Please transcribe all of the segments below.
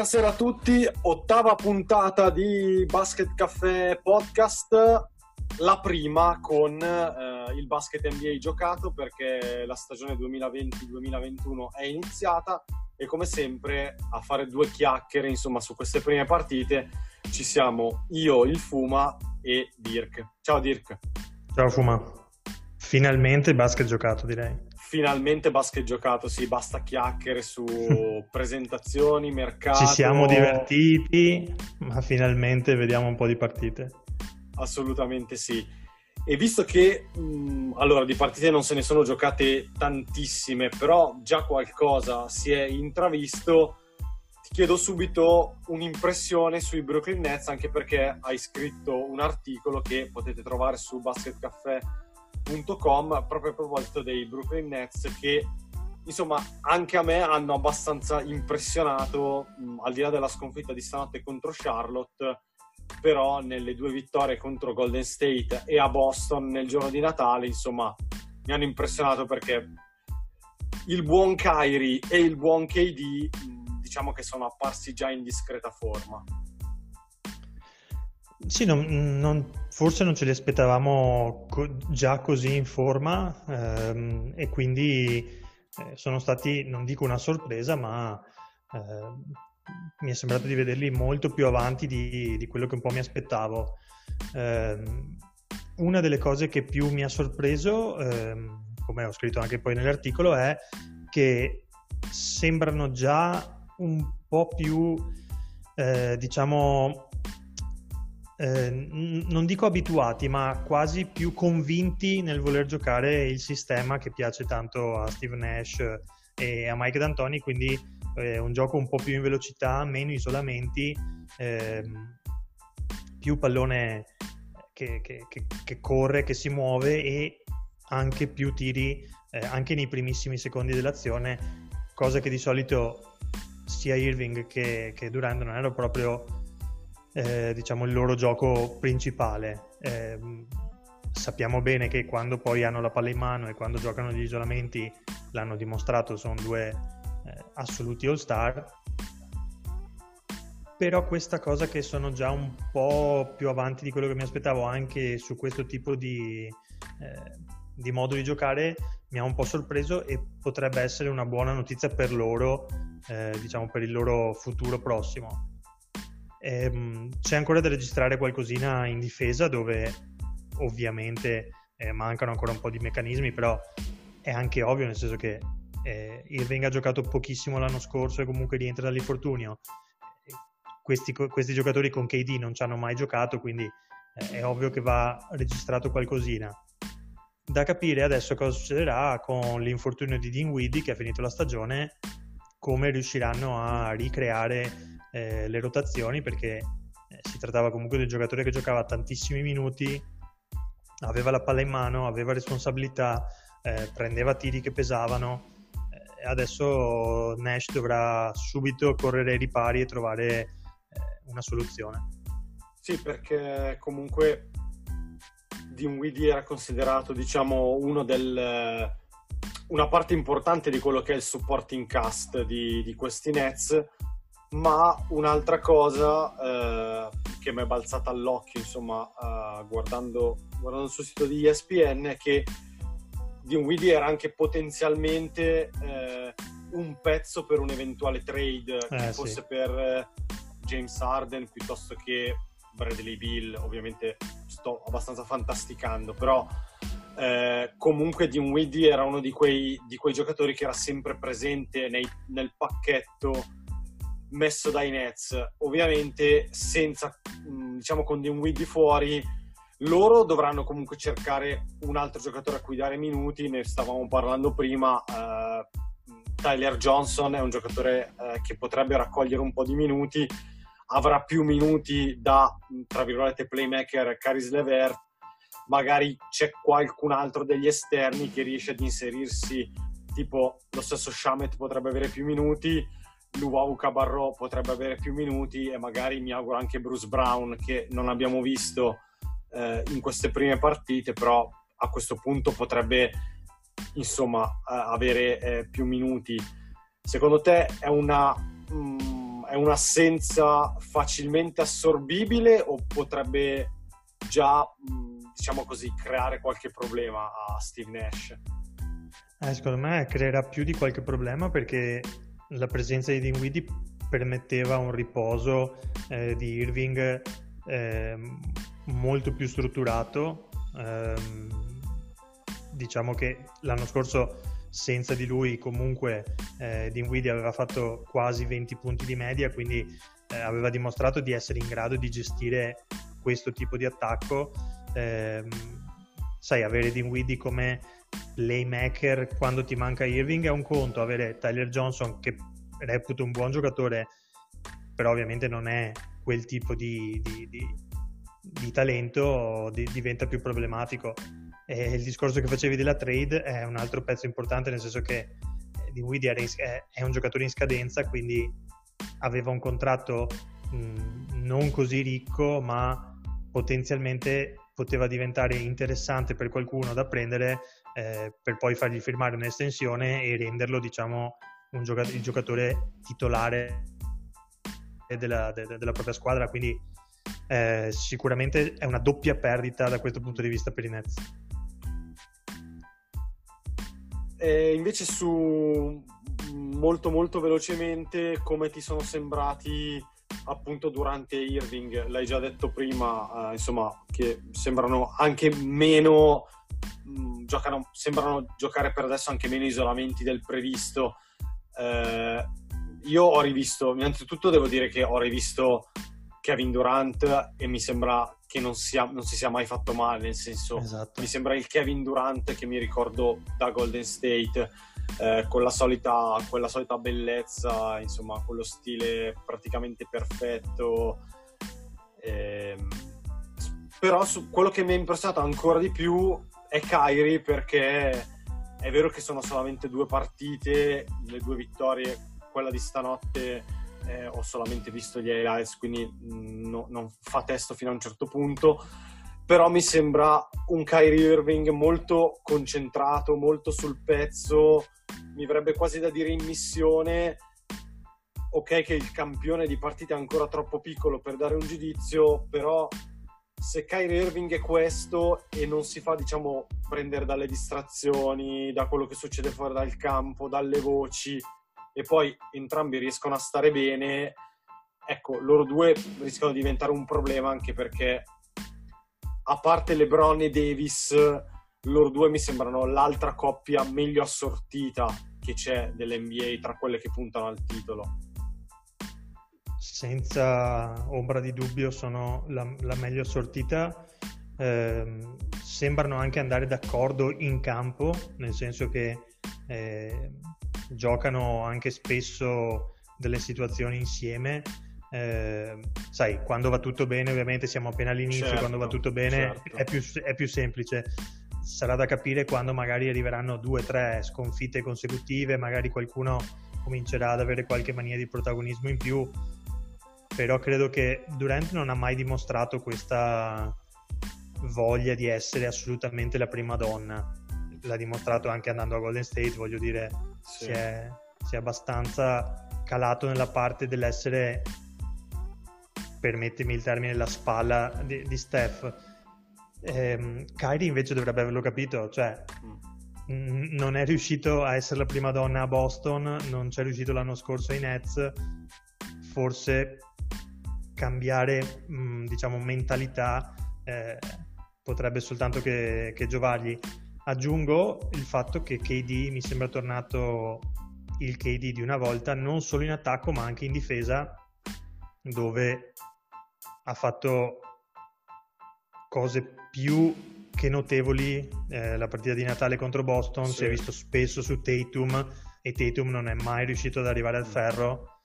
Buonasera a tutti, ottava puntata di Basket Caffè Podcast, la prima con eh, il basket NBA giocato perché la stagione 2020-2021 è iniziata e come sempre a fare due chiacchiere insomma su queste prime partite ci siamo io, il Fuma e Dirk. Ciao Dirk. Ciao Fuma. Finalmente basket giocato direi. Finalmente basket giocato, sì, basta chiacchiere su presentazioni, mercato. Ci siamo divertiti, ma finalmente vediamo un po' di partite. Assolutamente sì. E visto che mh, allora di partite non se ne sono giocate tantissime, però già qualcosa si è intravisto, ti chiedo subito un'impressione sui Brooklyn Nets, anche perché hai scritto un articolo che potete trovare su basketcaffè.com proprio a proposito dei Brooklyn Nets che insomma anche a me hanno abbastanza impressionato mh, al di là della sconfitta di stanotte contro Charlotte però nelle due vittorie contro Golden State e a Boston nel giorno di Natale, insomma, mi hanno impressionato perché il buon Kyrie e il buon KD diciamo che sono apparsi già in discreta forma. Sì, non, non, forse non ce li aspettavamo co- già così in forma ehm, e quindi eh, sono stati, non dico una sorpresa, ma eh, mi è sembrato di vederli molto più avanti di, di quello che un po' mi aspettavo. Eh, una delle cose che più mi ha sorpreso, ehm, come ho scritto anche poi nell'articolo, è che sembrano già un po' più, eh, diciamo, eh, non dico abituati, ma quasi più convinti nel voler giocare il sistema che piace tanto a Steve Nash e a Mike D'Antoni, quindi eh, un gioco un po' più in velocità, meno isolamenti, ehm, più pallone che, che, che, che, corre, che si muove e anche più tiri eh, anche nei primissimi secondi dell'azione, cosa che di solito sia Irving che, Durant non era proprio eh, diciamo il loro gioco principale. Ehm, sappiamo bene che quando poi hanno la palla in mano e quando giocano gli isolamenti l'hanno dimostrato, sono due eh, assoluti all star però questa cosa che sono già un po' più avanti di quello che mi aspettavo anche su questo tipo di, eh, di modo di giocare mi ha un po' sorpreso e potrebbe essere una buona notizia per loro, eh, diciamo per il loro futuro prossimo. Ehm, c'è ancora da registrare qualcosina in difesa dove ovviamente eh, mancano ancora un po' di meccanismi, però è anche ovvio nel senso che eh, Irving ha giocato pochissimo l'anno scorso e comunque rientra dall'infortunio. Questi, questi giocatori con KD non ci hanno mai giocato, quindi eh, è ovvio che va registrato qualcosina. Da capire adesso cosa succederà con l'infortunio di Dinwiddie che ha finito la stagione, come riusciranno a ricreare eh, le rotazioni, perché eh, si trattava comunque di un giocatore che giocava tantissimi minuti, aveva la palla in mano, aveva responsabilità, eh, prendeva tiri che pesavano adesso Nash dovrà subito correre ai ripari e trovare eh, una soluzione. Sì, perché comunque Dinwiddie era considerato, diciamo, del, una parte importante di quello che è il supporting cast di, di questi Nets, ma un'altra cosa eh, che mi è balzata all'occhio, insomma, uh, guardando, guardando sul sito di ESPN è che Dinwiddie era anche potenzialmente eh, un pezzo per un eventuale trade eh, che fosse sì. per eh, James Harden piuttosto che Bradley Bill ovviamente sto abbastanza fantasticando però eh, comunque Dinwiddie era uno di quei, di quei, giocatori che era sempre presente nei, nel pacchetto messo dai Nets. Ovviamente senza diciamo con Dinwiddie fuori loro dovranno comunque cercare un altro giocatore a cui dare minuti, ne stavamo parlando prima, eh, Tyler Johnson è un giocatore eh, che potrebbe raccogliere un po' di minuti, avrà più minuti da, tra virgolette, playmaker Caris Levert, magari c'è qualcun altro degli esterni che riesce ad inserirsi, tipo lo stesso Shamet potrebbe avere più minuti, Luau Cabarro potrebbe avere più minuti e magari mi auguro anche Bruce Brown che non abbiamo visto eh, in queste prime partite, però a questo punto potrebbe insomma eh, avere eh, più minuti. Secondo te è una mh, mm, è un'assenza facilmente assorbibile o potrebbe già mh, mm, diciamo così creare qualche problema a Steve Nash? Eh, secondo me creerà più di qualche problema perché la presenza di Dinwiddie permetteva un riposo eh, di Irving eh, molto più strutturato. Ehm, diciamo che l'anno scorso senza di lui comunque eh, Dinwiddie aveva fatto quasi 20 punti di media, quindi eh, aveva dimostrato di essere in grado di gestire questo tipo di attacco. Eh, sai, avere Dinwiddie come playmaker quando ti manca Irving è un conto, avere Tyler Johnson che reputo un buon giocatore, però ovviamente non è quel tipo di, di, di, di talento, diventa più problematico. E il discorso che facevi della trade è un altro pezzo importante, nel senso che eh, Dinwiddie è un giocatore in scadenza, quindi aveva un contratto mh, non così ricco, ma potenzialmente poteva diventare interessante per qualcuno da prendere eh, per poi fargli firmare un'estensione e renderlo, diciamo, giocatore, il giocatore titolare della, de, della propria squadra. Quindi eh, sicuramente è una doppia perdita da questo punto di vista per i Nets. E invece su molto molto velocemente come ti sono sembrati appunto durante Irving, l'hai già detto prima, eh, insomma, che sembrano anche meno mh, mm, giocano, sembrano giocare per adesso anche meno isolamenti del previsto. Eh, io ho rivisto, innanzitutto devo dire che ho rivisto Kevin Durant e mi sembra che non, sia, non, si sia mai fatto male, nel senso esatto. mi sembra il Kevin Durant che mi ricordo da Golden State, eh, con la solita, quella solita bellezza, insomma, con lo stile praticamente perfetto. Eh, però su, quello che mi ha impressionato ancora di più è Kyrie perché è vero che sono solamente due partite, le due vittorie, quella di stanotte eh, ho solamente visto gli highlights, quindi mm, no, non fa testo fino a un certo punto. Però mi sembra un Kyrie Irving molto concentrato, molto sul pezzo. Mi verrebbe quasi da dire in missione. Ok, che il campione di partita è ancora troppo piccolo per dare un giudizio, però se Kyrie Irving è questo e non si fa, diciamo, prendere dalle distrazioni, da quello che succede fuori dal campo, dalle voci, e poi entrambi riescono a stare bene, ecco, loro due rischiano di diventare un problema anche perché a parte LeBron e Davis, loro due mi sembrano l'altra coppia meglio assortita che c'è dell'NBA tra quelle che puntano al titolo. Senza ombra di dubbio sono la, la meglio assortita. Eh, sembrano anche andare d'accordo in campo, nel senso che eh, giocano anche spesso delle situazioni insieme. Eh, sai, quando va tutto bene, ovviamente siamo appena all'inizio, certo, quando va tutto bene certo. è, più, è, più, semplice. Sarà da capire quando magari arriveranno due o tre sconfitte consecutive, magari qualcuno comincerà ad avere qualche mania di protagonismo in più. Però credo che Durant non ha mai dimostrato questa voglia di essere assolutamente la prima donna. L'ha dimostrato anche andando a Golden State, voglio dire, sì. si, è, si, è, abbastanza calato nella parte dell'essere, permettimi il termine, la spalla di, di Steph. Eh, Kyrie invece dovrebbe averlo capito, cioè mm. n- non è riuscito a essere la prima donna a Boston, non c'è riuscito l'anno scorso ai Nets, forse cambiare mh, mm, diciamo mentalità eh, potrebbe soltanto che, che giovargli Aggiungo il fatto che KD mi sembra tornato il KD di una volta, non solo in attacco ma anche in difesa, dove ha fatto cose più che notevoli. Eh, la partita di Natale contro Boston sì. si è visto spesso su Tatum e Tatum non è mai riuscito ad arrivare al ferro,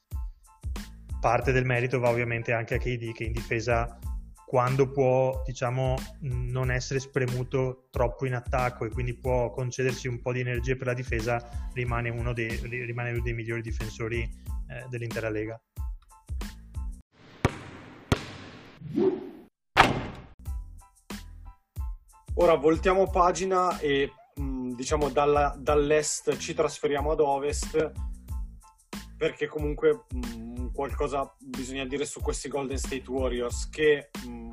parte del merito va ovviamente anche a KD che in difesa quando può diciamo non essere spremuto troppo in attacco e quindi può concedersi un po' di energia per la difesa rimane uno dei, rimane uno dei migliori difensori eh, dell'intera lega. Ora voltiamo pagina e diciamo dalla, dall'est ci trasferiamo ad ovest perché comunque mh, qualcosa bisogna dire su questi Golden State Warriors che mh,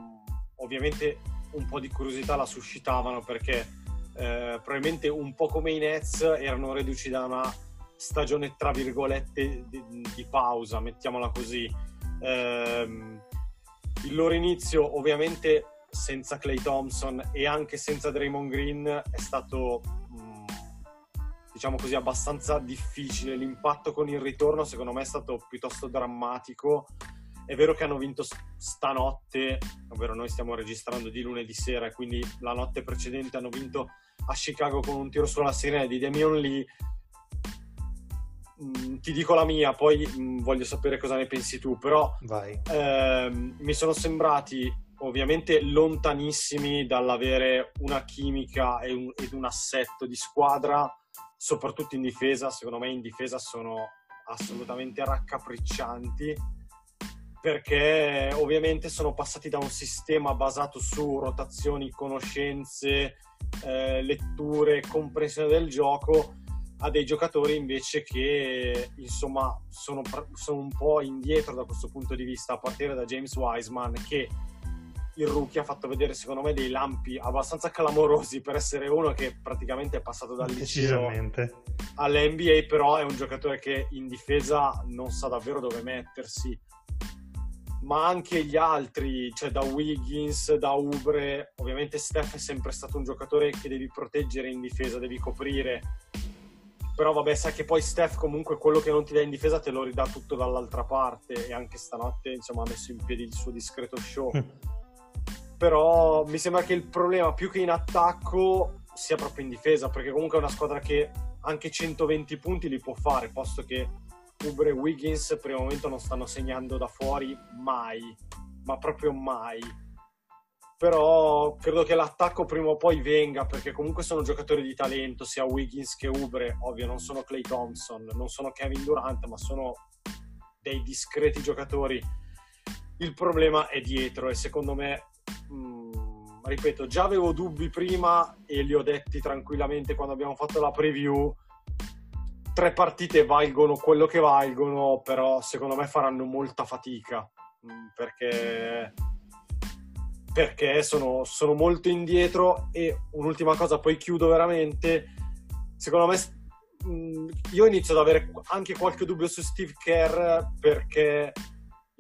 ovviamente un po' di curiosità la suscitavano perché eh, probabilmente un po' come i Nets erano reduci da una stagione tra virgolette di, di pausa, mettiamola così. Eh, il loro inizio ovviamente senza Clay Thompson e anche senza Draymond Green è stato diciamo così, abbastanza difficile. L'impatto con il ritorno, secondo me, è stato piuttosto drammatico. È vero che hanno vinto stanotte, ovvero noi stiamo registrando di lunedì sera, quindi la notte precedente hanno vinto a Chicago con un tiro sulla sirena di Damian Lee. Mm, ti dico la mia, poi mm, voglio sapere cosa ne pensi tu, però ehm, mi sono sembrati ovviamente lontanissimi dall'avere una chimica e un, ed un assetto di squadra soprattutto in difesa, secondo me in difesa sono assolutamente raccapriccianti perché ovviamente sono passati da un sistema basato su rotazioni, conoscenze, eh, letture, comprensione del gioco a dei giocatori invece che insomma sono, sono un po' indietro da questo punto di vista a partire da James Wiseman che il rookie ha fatto vedere secondo me dei lampi abbastanza clamorosi per essere uno che praticamente è passato dal liceo all'NBA però è un giocatore che in difesa non sa davvero dove mettersi ma anche gli altri, cioè da Wiggins, da Ubre, ovviamente Steph è sempre stato un giocatore che devi proteggere in difesa, devi coprire. Però vabbè, sai che poi Steph comunque quello che non ti dà in difesa te lo ridà tutto dall'altra parte e anche stanotte insomma ha messo in piedi il suo discreto show. però mi sembra che il problema più che in attacco sia proprio in difesa, perché comunque è una squadra che anche 120 punti li può fare, posto che Uber e Wiggins per il momento non stanno segnando da fuori mai, ma proprio mai. Però credo che l'attacco prima o poi venga, perché comunque sono giocatori di talento, sia Wiggins che Ubre, ovvio non sono Clay Thompson, non sono Kevin Durant, ma sono dei discreti giocatori. Il problema è dietro e secondo me mh, mm, ripeto, già avevo dubbi prima e li ho detti tranquillamente quando abbiamo fatto la preview. Tre partite valgono quello che valgono, però secondo me faranno molta fatica mh, mm, perché, perché sono, sono molto indietro. E un'ultima cosa, poi chiudo veramente. Secondo me mm, io inizio ad avere anche qualche dubbio su Steve Kerr perché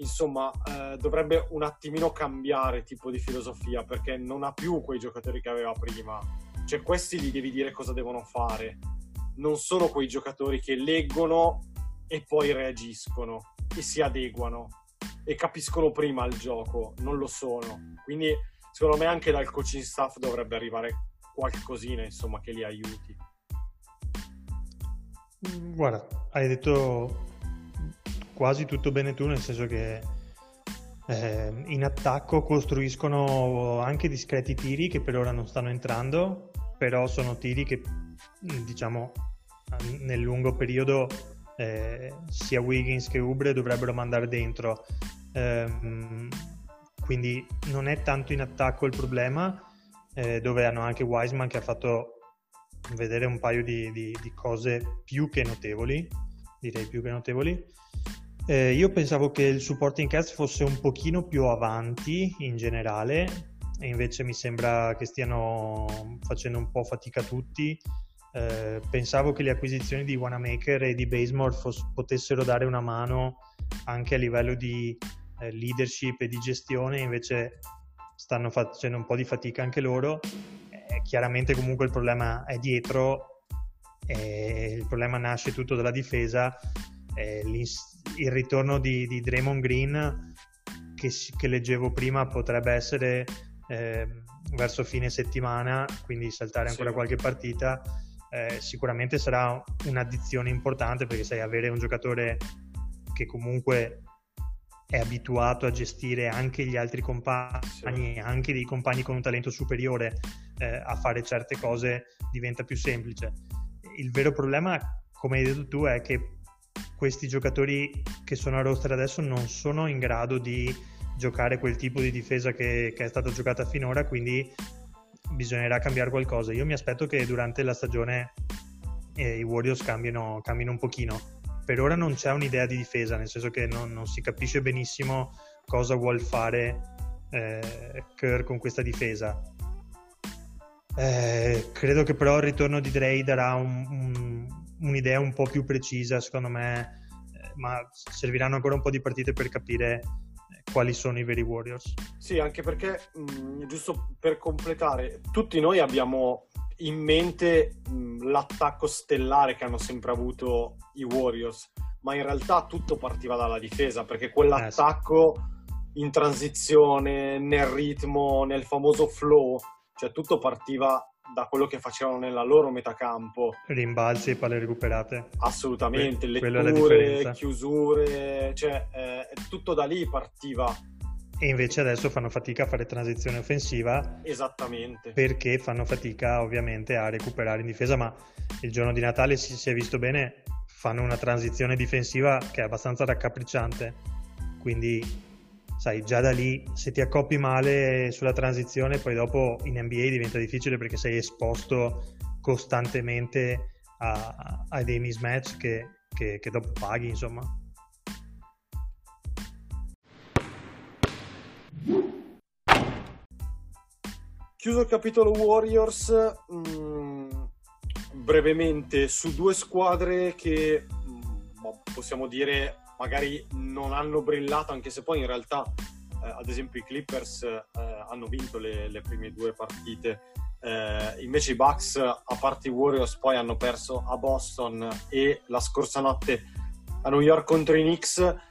insomma, eh, dovrebbe un attimino cambiare tipo di filosofia perché non ha più quei giocatori che aveva prima. Cioè, questi gli devi dire cosa devono fare. Non sono quei giocatori che leggono e poi reagiscono e si adeguano e capiscono prima il gioco. Non lo sono. Quindi, secondo me, anche dal coaching staff dovrebbe arrivare qualcosina, insomma, che li aiuti. Guarda, hai detto quasi tutto bene tu, nel senso che eh, in attacco costruiscono anche discreti tiri che per ora non stanno entrando, però sono tiri che diciamo nel lungo periodo eh, sia Wiggins che Ubre dovrebbero mandare dentro. Eh, quindi non è tanto in attacco il problema, eh, dove hanno anche Wiseman che ha fatto vedere un paio di, di, di cose più che notevoli, direi più che notevoli. Eh, io pensavo che il supporting cast fosse un pochino più avanti in generale e invece mi sembra che stiano facendo un po' fatica tutti. Eh, pensavo che le acquisizioni di Wanamaker e di Basemore foss- potessero dare una mano anche a livello di eh, leadership e di gestione, invece stanno facendo un po' di fatica anche loro. Eh, chiaramente comunque il problema è dietro, il problema nasce tutto dalla difesa eh, il ritorno di, di Draymond Green che, che, leggevo prima potrebbe essere eh, verso fine settimana, quindi saltare ancora sì. qualche partita. eh, sicuramente sarà un'addizione importante perché sai avere un giocatore che comunque è abituato a gestire anche gli altri compagni, sì. anche dei compagni con un talento superiore eh, a fare certe cose diventa più semplice. Il vero problema, come hai detto tu, è che questi giocatori che sono a roster adesso non sono in grado di giocare quel tipo di difesa che, che è stata giocata finora, quindi bisognerà cambiare qualcosa. Io mi aspetto che durante la stagione eh, i Warriors cambino, cambino un pochino per ora non c'è un'idea di difesa, nel senso che non, non si capisce benissimo cosa vuol fare eh, Kerr con questa difesa. Eh, credo che però il ritorno di Dre darà un, un, un'idea un po' più precisa, secondo me, eh, ma serviranno ancora un po' di partite per capire eh, quali sono i veri Warriors. Sì, anche perché, mh, mm, giusto per completare, tutti noi abbiamo in mente mh, l'attacco stellare che hanno sempre avuto i Warriors, ma in realtà tutto partiva dalla difesa, perché quell'attacco eh, in transizione, nel ritmo, nel famoso flow, cioè tutto partiva da quello che facevano nella loro metacampo. Rimbalzi e palle recuperate. Assolutamente, que- letture, chiusure, cioè eh, tutto da lì partiva e invece adesso fanno fatica a fare transizione offensiva. Esattamente. Perché fanno fatica ovviamente a recuperare in difesa, ma il giorno di Natale si, si è visto bene, fanno una transizione difensiva che è abbastanza raccapricciante. Quindi, sai, già da lì se ti accoppi male sulla transizione, poi dopo in NBA diventa difficile perché sei esposto costantemente a, a dei mismatch che, che, che dopo paghi, insomma. Chiuso il capitolo Warriors, mh, mm, brevemente su due squadre che mh, mm, possiamo dire magari non hanno brillato, anche se poi in realtà, eh, ad esempio, i Clippers eh, hanno vinto le, le, prime due partite. Eh, invece i Bucks, a parte i Warriors, poi hanno perso a Boston e la scorsa notte a New York contro i Knicks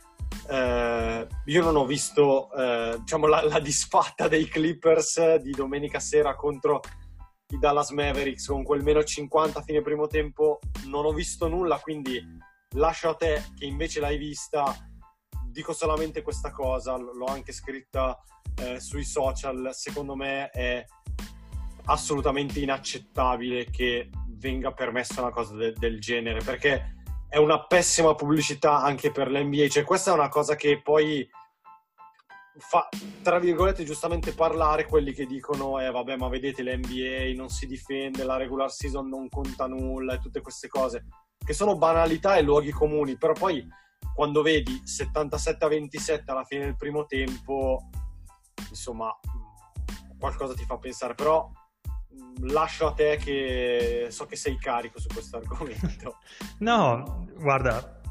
eh, io non ho visto eh, diciamo, la, la, disfatta dei Clippers di domenica sera contro i Dallas Mavericks con quel meno 50 a fine primo tempo. Non ho visto nulla, quindi lascio a te che invece l'hai vista. Dico solamente questa cosa, l'ho anche scritta eh, sui social. Secondo me è assolutamente inaccettabile che venga permessa una cosa de- del genere perché è una pessima pubblicità anche per l'NBA. Cioè, questa è una cosa che poi fa, tra virgolette, giustamente parlare quelli che dicono, eh vabbè, ma vedete l'NBA non si difende, la regular season non conta nulla e tutte queste cose, che sono banalità e luoghi comuni, però poi quando vedi 77 a 27 alla fine del primo tempo, insomma, qualcosa ti fa pensare, però lascio a te che so che sei carico su questo argomento. no, guarda,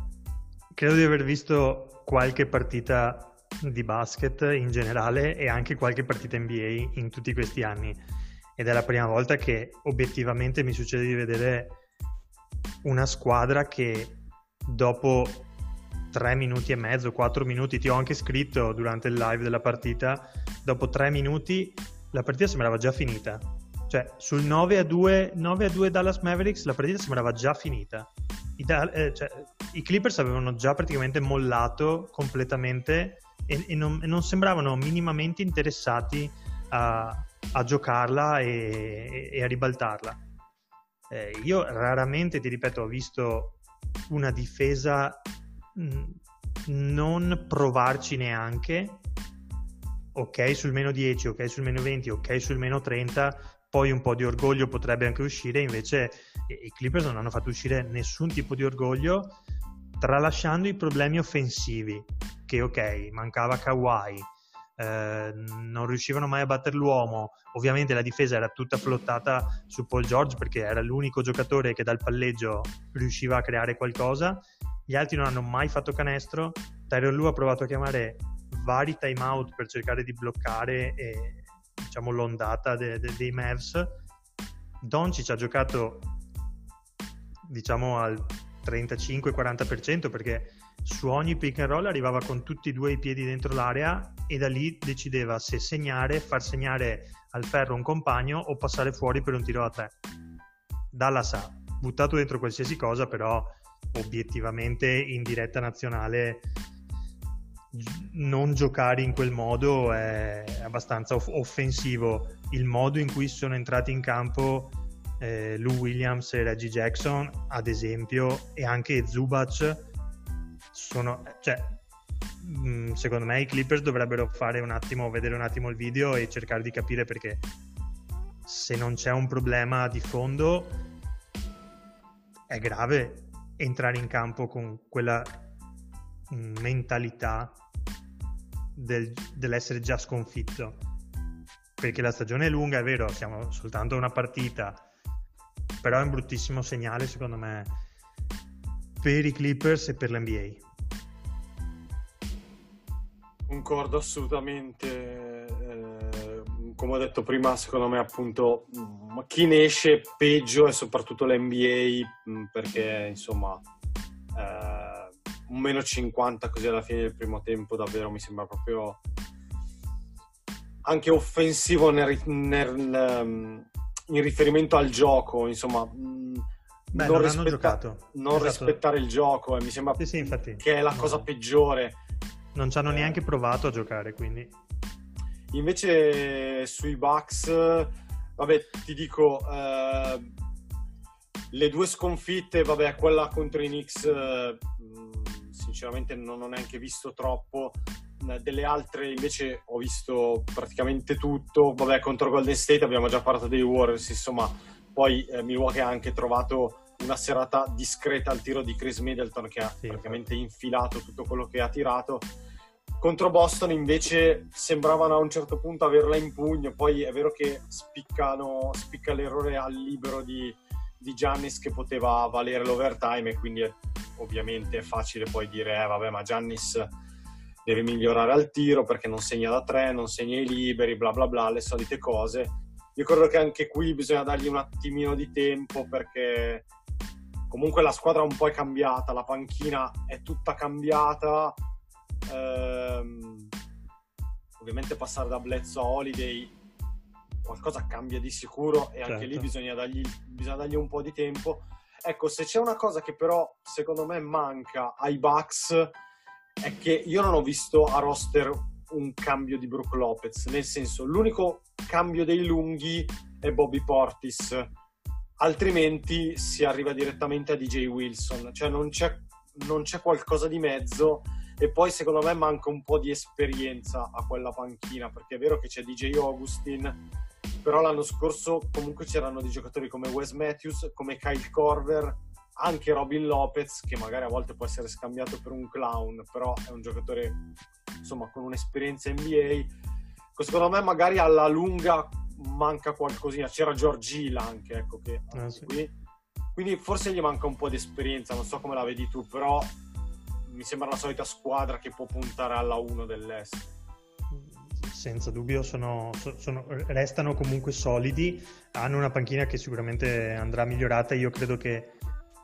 credo di aver visto qualche partita di basket in generale e anche qualche partita NBA in tutti questi anni ed è la prima volta che obiettivamente mi succede di vedere una squadra che dopo tre minuti e mezzo, quattro minuti, ti ho anche scritto durante il live della partita, dopo tre minuti la partita sembrava già finita cioè, sul 9 a 2, 9 a 2 Dallas Mavericks la partita sembrava già finita. I, eh, cioè, I, Clippers avevano già praticamente mollato completamente e, e, non, e non, sembravano minimamente interessati a, a giocarla e, e, a ribaltarla. Eh, io raramente, ti ripeto, ho visto una difesa non provarci neanche. Ok sul meno 10, ok sul meno 20, ok sul meno 30, poi un po' di orgoglio potrebbe anche uscire, invece i Clippers non hanno fatto uscire nessun tipo di orgoglio, tralasciando i problemi offensivi, che ok, mancava Kawhi, eh, non riuscivano mai a battere l'uomo, ovviamente la difesa era tutta flottata su Paul George perché era l'unico giocatore che dal palleggio riusciva a creare qualcosa, gli altri non hanno mai fatto canestro, Tyron Lu ha provato a chiamare vari timeout per cercare di bloccare e diciamo, l'ondata de, de, dei Mavs. Doncic ha giocato diciamo al 35-40% perché su ogni pick and roll arrivava con tutti e due i piedi dentro l'area e da lì decideva se segnare, far segnare al ferro un compagno o passare fuori per un tiro a tre. Dallas ha buttato dentro qualsiasi cosa, però obiettivamente in diretta nazionale non giocare in quel modo è abbastanza off- offensivo. Il modo in cui sono entrati in campo eh, Lou Williams e Reggie Jackson, ad esempio, e anche Zubac, sono, cioè, mm, secondo me i Clippers dovrebbero fare un attimo, vedere un attimo il video e cercare di capire perché se non c'è un problema di fondo è grave entrare in campo con quella mm, mentalità del, dell'essere già sconfitto perché la stagione è lunga, è vero, siamo soltanto una partita, però è un bruttissimo segnale secondo me per i Clippers e per l'NBA. Concordo assolutamente. Eh, come ho detto prima, secondo me appunto mm, chi ne esce peggio è soprattutto l'NBA mm, perché insomma eh, un meno 50 così alla fine del primo tempo davvero mi sembra proprio anche offensivo nel, nel, mm, in riferimento al gioco, insomma, Beh, non, non, rispetta- non esatto. rispettare il gioco, eh, mi sembra sì, sì, che è la cosa peggiore. Non ci hanno eh. neanche provato a giocare, quindi. Invece sui Bucks, vabbè, ti dico, eh, le due sconfitte, vabbè, quella contro i Knicks, eh, sinceramente non ho neanche visto troppo delle altre invece ho visto praticamente tutto. Vabbè, contro Golden State abbiamo già parlato dei Warriors, insomma, poi eh, Milwaukee ha anche trovato una serata discreta al tiro di Chris Middleton che ha sì, praticamente infilato tutto quello che ha tirato. Contro Boston invece sembravano a un certo punto averla in pugno, poi è vero che spiccano, spicca l'errore al libero di, di Giannis che poteva valere l'overtime e quindi è, ovviamente è facile poi dire eh vabbè ma Giannis deve migliorare al tiro perché non segna da tre, non segna i liberi, bla bla bla, le solite cose. Io credo che anche qui bisogna dargli un attimino di tempo perché comunque la squadra un po' è cambiata, la panchina è tutta cambiata. Ehm, ovviamente passare da Bledsoe a Holiday qualcosa cambia di sicuro e anche certo. lì bisogna dargli, bisogna dargli un po' di tempo. Ecco, se c'è una cosa che però secondo me manca ai Bucks è che io non ho visto a roster un cambio di Brook Lopez, nel senso l'unico cambio dei lunghi è Bobby Portis, altrimenti si arriva direttamente a DJ Wilson, cioè non c'è, non c'è qualcosa di mezzo e poi secondo me manca un po' di esperienza a quella panchina, perché è vero che c'è DJ Augustin, però l'anno scorso comunque c'erano dei giocatori come Wes Matthews, come Kyle Corver, anche Robin Lopez, che magari a volte può essere scambiato per un clown, però è un giocatore insomma con un'esperienza NBA. Secondo me magari alla lunga manca qualcosina. C'era Giorgila anche, ecco che ah, sì. qui. Quindi forse gli manca un po' di esperienza, non so come la vedi tu, però mi sembra la solita squadra che può puntare alla 1 dell'Est. Senza dubbio sono, sono, restano comunque solidi, hanno una panchina che sicuramente andrà migliorata. Io credo che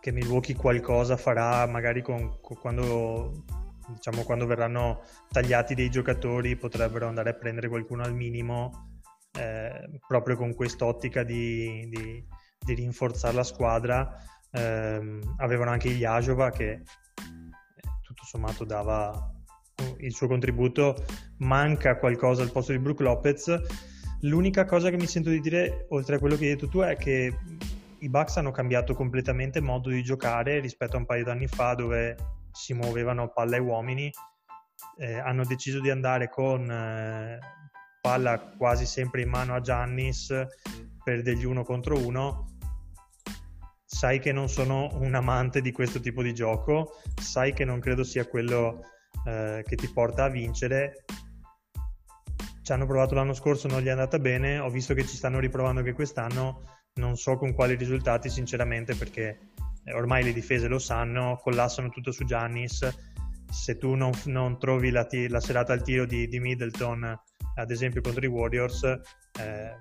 che Milwaukee qualcosa farà magari con, con quando, diciamo, quando verranno tagliati dei giocatori potrebbero andare a prendere qualcuno al minimo eh, proprio con quest'ottica di, di, di, rinforzare la squadra eh, avevano anche Iajova che eh, tutto sommato dava il suo contributo manca qualcosa al posto di Brook Lopez l'unica cosa che mi sento di dire oltre a quello che hai detto tu è che i Bucks hanno cambiato completamente modo di giocare rispetto a un paio d'anni fa dove si muovevano palla e uomini. Eh, hanno deciso di andare con eh, palla quasi sempre in mano a Giannis per degli uno contro uno. Sai che non sono un amante di questo tipo di gioco, sai che non credo sia quello eh, che ti porta a vincere. Ci hanno provato l'anno scorso, non gli è andata bene. Ho visto che ci stanno riprovando anche quest'anno non so con quali risultati sinceramente perché ormai le difese lo sanno, collassano tutto su Giannis, se tu non, non trovi la, t- la, serata al tiro di, di, Middleton ad esempio contro i Warriors eh,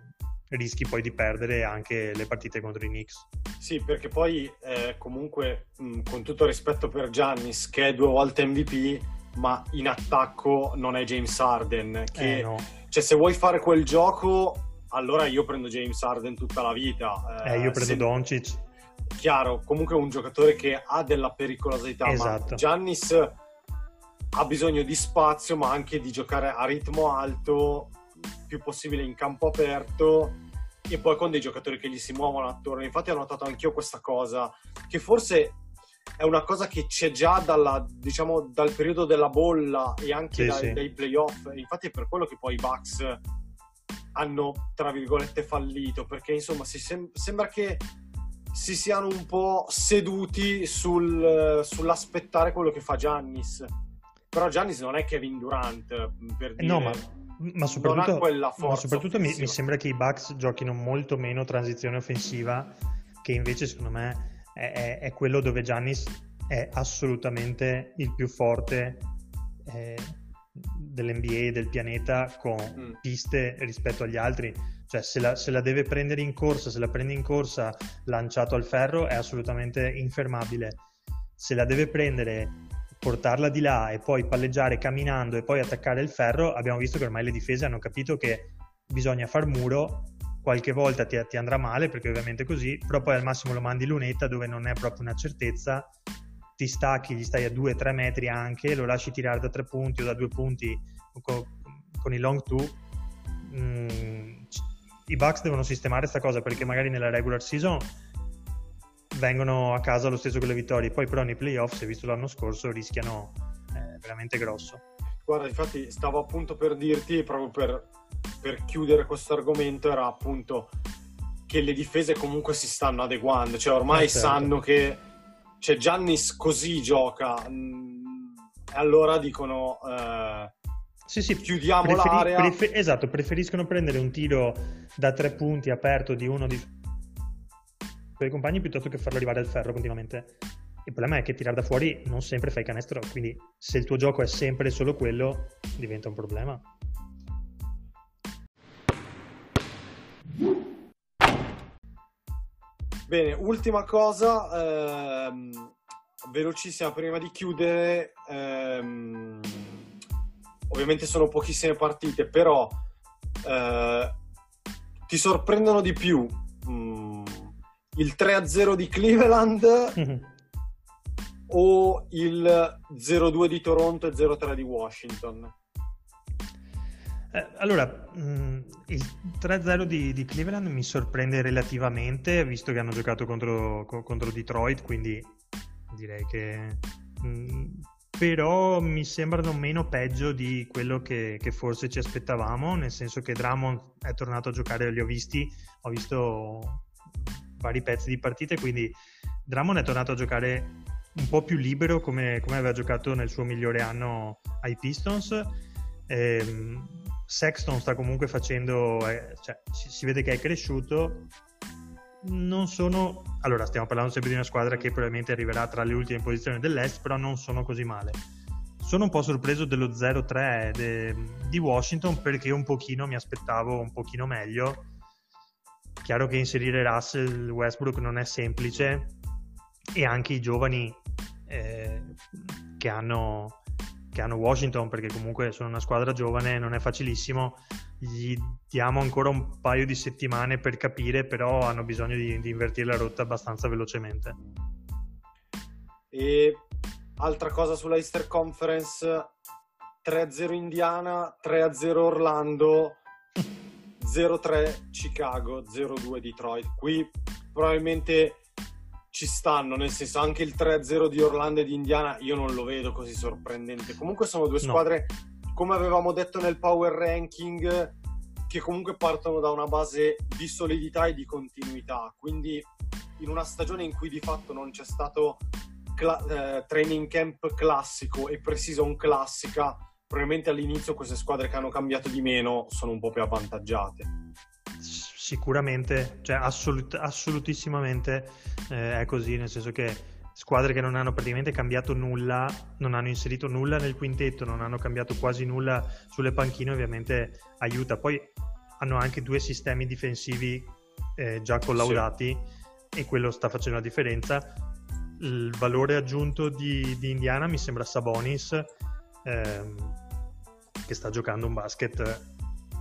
rischi poi di perdere anche le partite contro i Knicks. Sì, perché poi eh, comunque mh, con tutto rispetto per Giannis che è due volte MVP ma in attacco non è James Harden che eh, no. cioè se vuoi fare quel gioco allora io prendo James Harden tutta la vita. Eh, eh io prendo se... Doncic. chiaro, comunque è un giocatore che ha della pericolosità, Esatto. ma Giannis ha bisogno di spazio, ma anche di giocare a ritmo alto, più possibile in campo aperto e poi con dei giocatori che gli si muovono attorno. Infatti ho notato anch'io questa cosa, che forse è una cosa che c'è già dalla, diciamo, dal periodo della bolla e anche Sì, dai, sì. dai playoff. Infatti è per quello che poi i Bucks hanno, tra virgolette, fallito, perché insomma sem- sembra che si siano un po' seduti sul- sull'aspettare quello che fa Giannis. Però Giannis non è Kevin Durant, per dire. No, ma, ma soprattutto, quella ma soprattutto mi, mi sembra che i Bucks giochino molto meno transizione offensiva, che invece secondo me è, è- è quello dove Giannis è assolutamente il più forte eh, dell'NBA, del pianeta, con Mm. piste rispetto agli altri. Cioè, se la, se la deve prendere in corsa, se la prende in corsa lanciato al ferro, è assolutamente infermabile. Se la deve prendere, portarla di là e poi palleggiare camminando e poi attaccare il ferro, abbiamo visto che ormai le difese hanno capito che bisogna far muro. Qualche volta ti, ti andrà male, perché ovviamente è così, però poi al massimo lo mandi lunetta dove non è proprio una certezza. Ti stacchi, gli stai a 2-3 metri anche, lo lasci tirare da 3 punti o da 2 punti con, con i long two. Mm, c- I Bucks devono sistemare questa cosa perché magari nella regular season vengono a casa lo stesso con le vittorie, poi però nei playoff, si è visto l'anno scorso, rischiano eh, veramente grosso. Guarda, infatti stavo appunto per dirti, proprio per, per chiudere questo argomento, era appunto che le difese comunque si stanno adeguando, cioè ormai Eh, certo. sanno che cioè, Giannis così gioca, mm, e allora dicono eh, Sì, sì, chiudiamo preferi- l'area. prefe- esatto, preferiscono prendere un tiro da tre punti aperto di uno di suoi compagni piuttosto che farlo arrivare al ferro continuamente. Il problema è che tirare da fuori non sempre fai canestro, quindi se il tuo gioco è sempre solo quello, diventa un problema. Bene, ultima cosa, ehm, velocissima prima di chiudere. ehm, ovviamente sono pochissime partite, però eh, ti sorprendono di più il 3-0 di Cleveland o il 0-2 di Toronto e 0-3 di Washington? Eh, allora, mh, il 3-0 di, di Cleveland mi sorprende relativamente, visto che hanno giocato contro, co- contro Detroit, quindi direi che... mh, però mi sembrano meno peggio di quello che, che forse ci aspettavamo, nel senso che Drummond è tornato a giocare, li ho visti, ho visto vari pezzi di partite, quindi Drummond è tornato a giocare un po' più libero come, come aveva giocato nel suo migliore anno ai Pistons. Ehm, Sexton sta comunque facendo, eh, cioè, si, si vede che è cresciuto. Non sono, allora stiamo parlando sempre di una squadra che probabilmente arriverà tra le ultime posizioni dell'Est, però non sono così male. Sono un po' sorpreso dello 0-3 de- di Washington perché un pochino mi aspettavo un pochino meglio. Chiaro che inserire Russell Westbrook non è semplice e anche i giovani eh, che hanno che hanno Washington perché comunque sono una squadra giovane non è facilissimo. Gli diamo ancora un paio di settimane per capire però hanno bisogno di, di invertire la rotta abbastanza velocemente. E altra cosa sulla Easter Conference, 3-0 Indiana, 3-0 Orlando, 0-3 Chicago, 0-2 Detroit. Qui probabilmente ci stanno, nel senso anche il 3-0 di Orlando e di Indiana io non lo vedo così sorprendente. Comunque sono due No. squadre, come avevamo detto nel power ranking, che comunque partono da una base di solidità e di continuità. Quindi in una stagione in cui di fatto non c'è stato cla- eh, training camp classico e pre-season classica, probabilmente all'inizio queste squadre che hanno cambiato di meno sono un po' più avvantaggiate. Sicuramente, cioè assolut- assolutissimamente eh, è così, nel senso che squadre che non hanno praticamente cambiato nulla, non hanno inserito nulla nel quintetto, non hanno cambiato quasi nulla sulle panchine, ovviamente aiuta. Poi hanno anche due sistemi difensivi eh, già collaudati e quello sta facendo la differenza. Il valore aggiunto di, di Indiana mi sembra Sabonis, ehm, che sta giocando un basket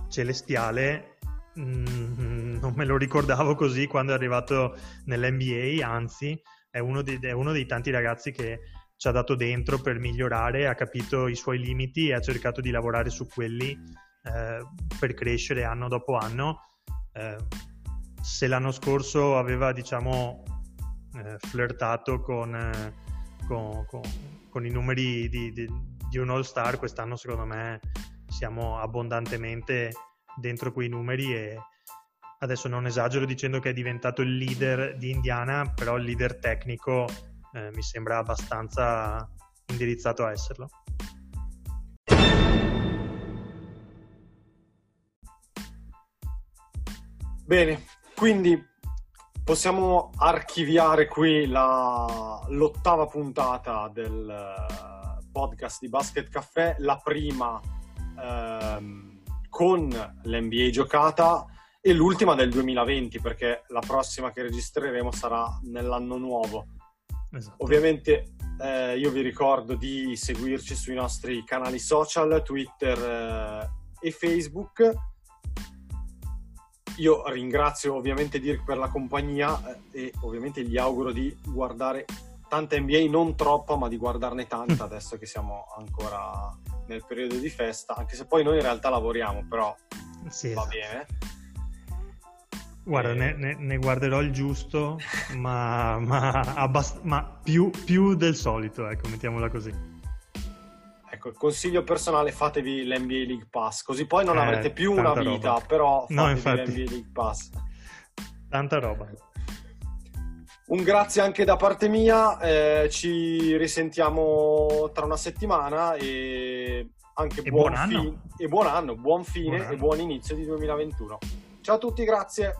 celestiale mm, non me lo ricordavo così quando è arrivato nell'NBA, anzi è uno, di, è uno dei tanti ragazzi che ci ha dato dentro per migliorare, ha capito i suoi limiti e ha cercato di lavorare su quelli eh, per crescere anno dopo anno. Eh, se l'anno scorso aveva, diciamo, eh, flirtato con, eh, con, con, con, i numeri di, di, di un all-star, quest'anno secondo me siamo abbondantemente dentro quei numeri e adesso non esagero dicendo che è diventato il leader di Indiana, però il leader tecnico eh, mi sembra abbastanza indirizzato a esserlo. Bene, quindi possiamo archiviare qui la, l'ottava puntata del podcast di Basket Caffè, la prima ehm, con l'NBA giocata e l'ultima del 2020 perché la prossima che registreremo sarà nell'anno nuovo. Esatto. Ovviamente eh, io vi ricordo di seguirci sui nostri canali social, Twitter eh, e Facebook. Io ringrazio ovviamente Dirk per la compagnia eh, e ovviamente gli auguro di guardare tanta NBA, non troppa, ma di guardarne tanta adesso che siamo ancora nel periodo di festa, anche se poi noi in realtà lavoriamo, però sì, va esatto. bene. Guarda, ne, ne, ne, guarderò il giusto, ma, ma, abbast- ma più, più, del solito, ecco, mettiamola così. Ecco, il consiglio personale, fatevi l'NBA League Pass, così poi non eh, avrete più una vita, roba. però fatevi no, infatti, l'NBA League Pass. Tanta roba. Un grazie anche da parte mia, eh, ci risentiamo tra una settimana e anche e buon, buon, fi- e buon anno, buon fine buon anno. e buon inizio di 2021. Ciao a tutti, grazie.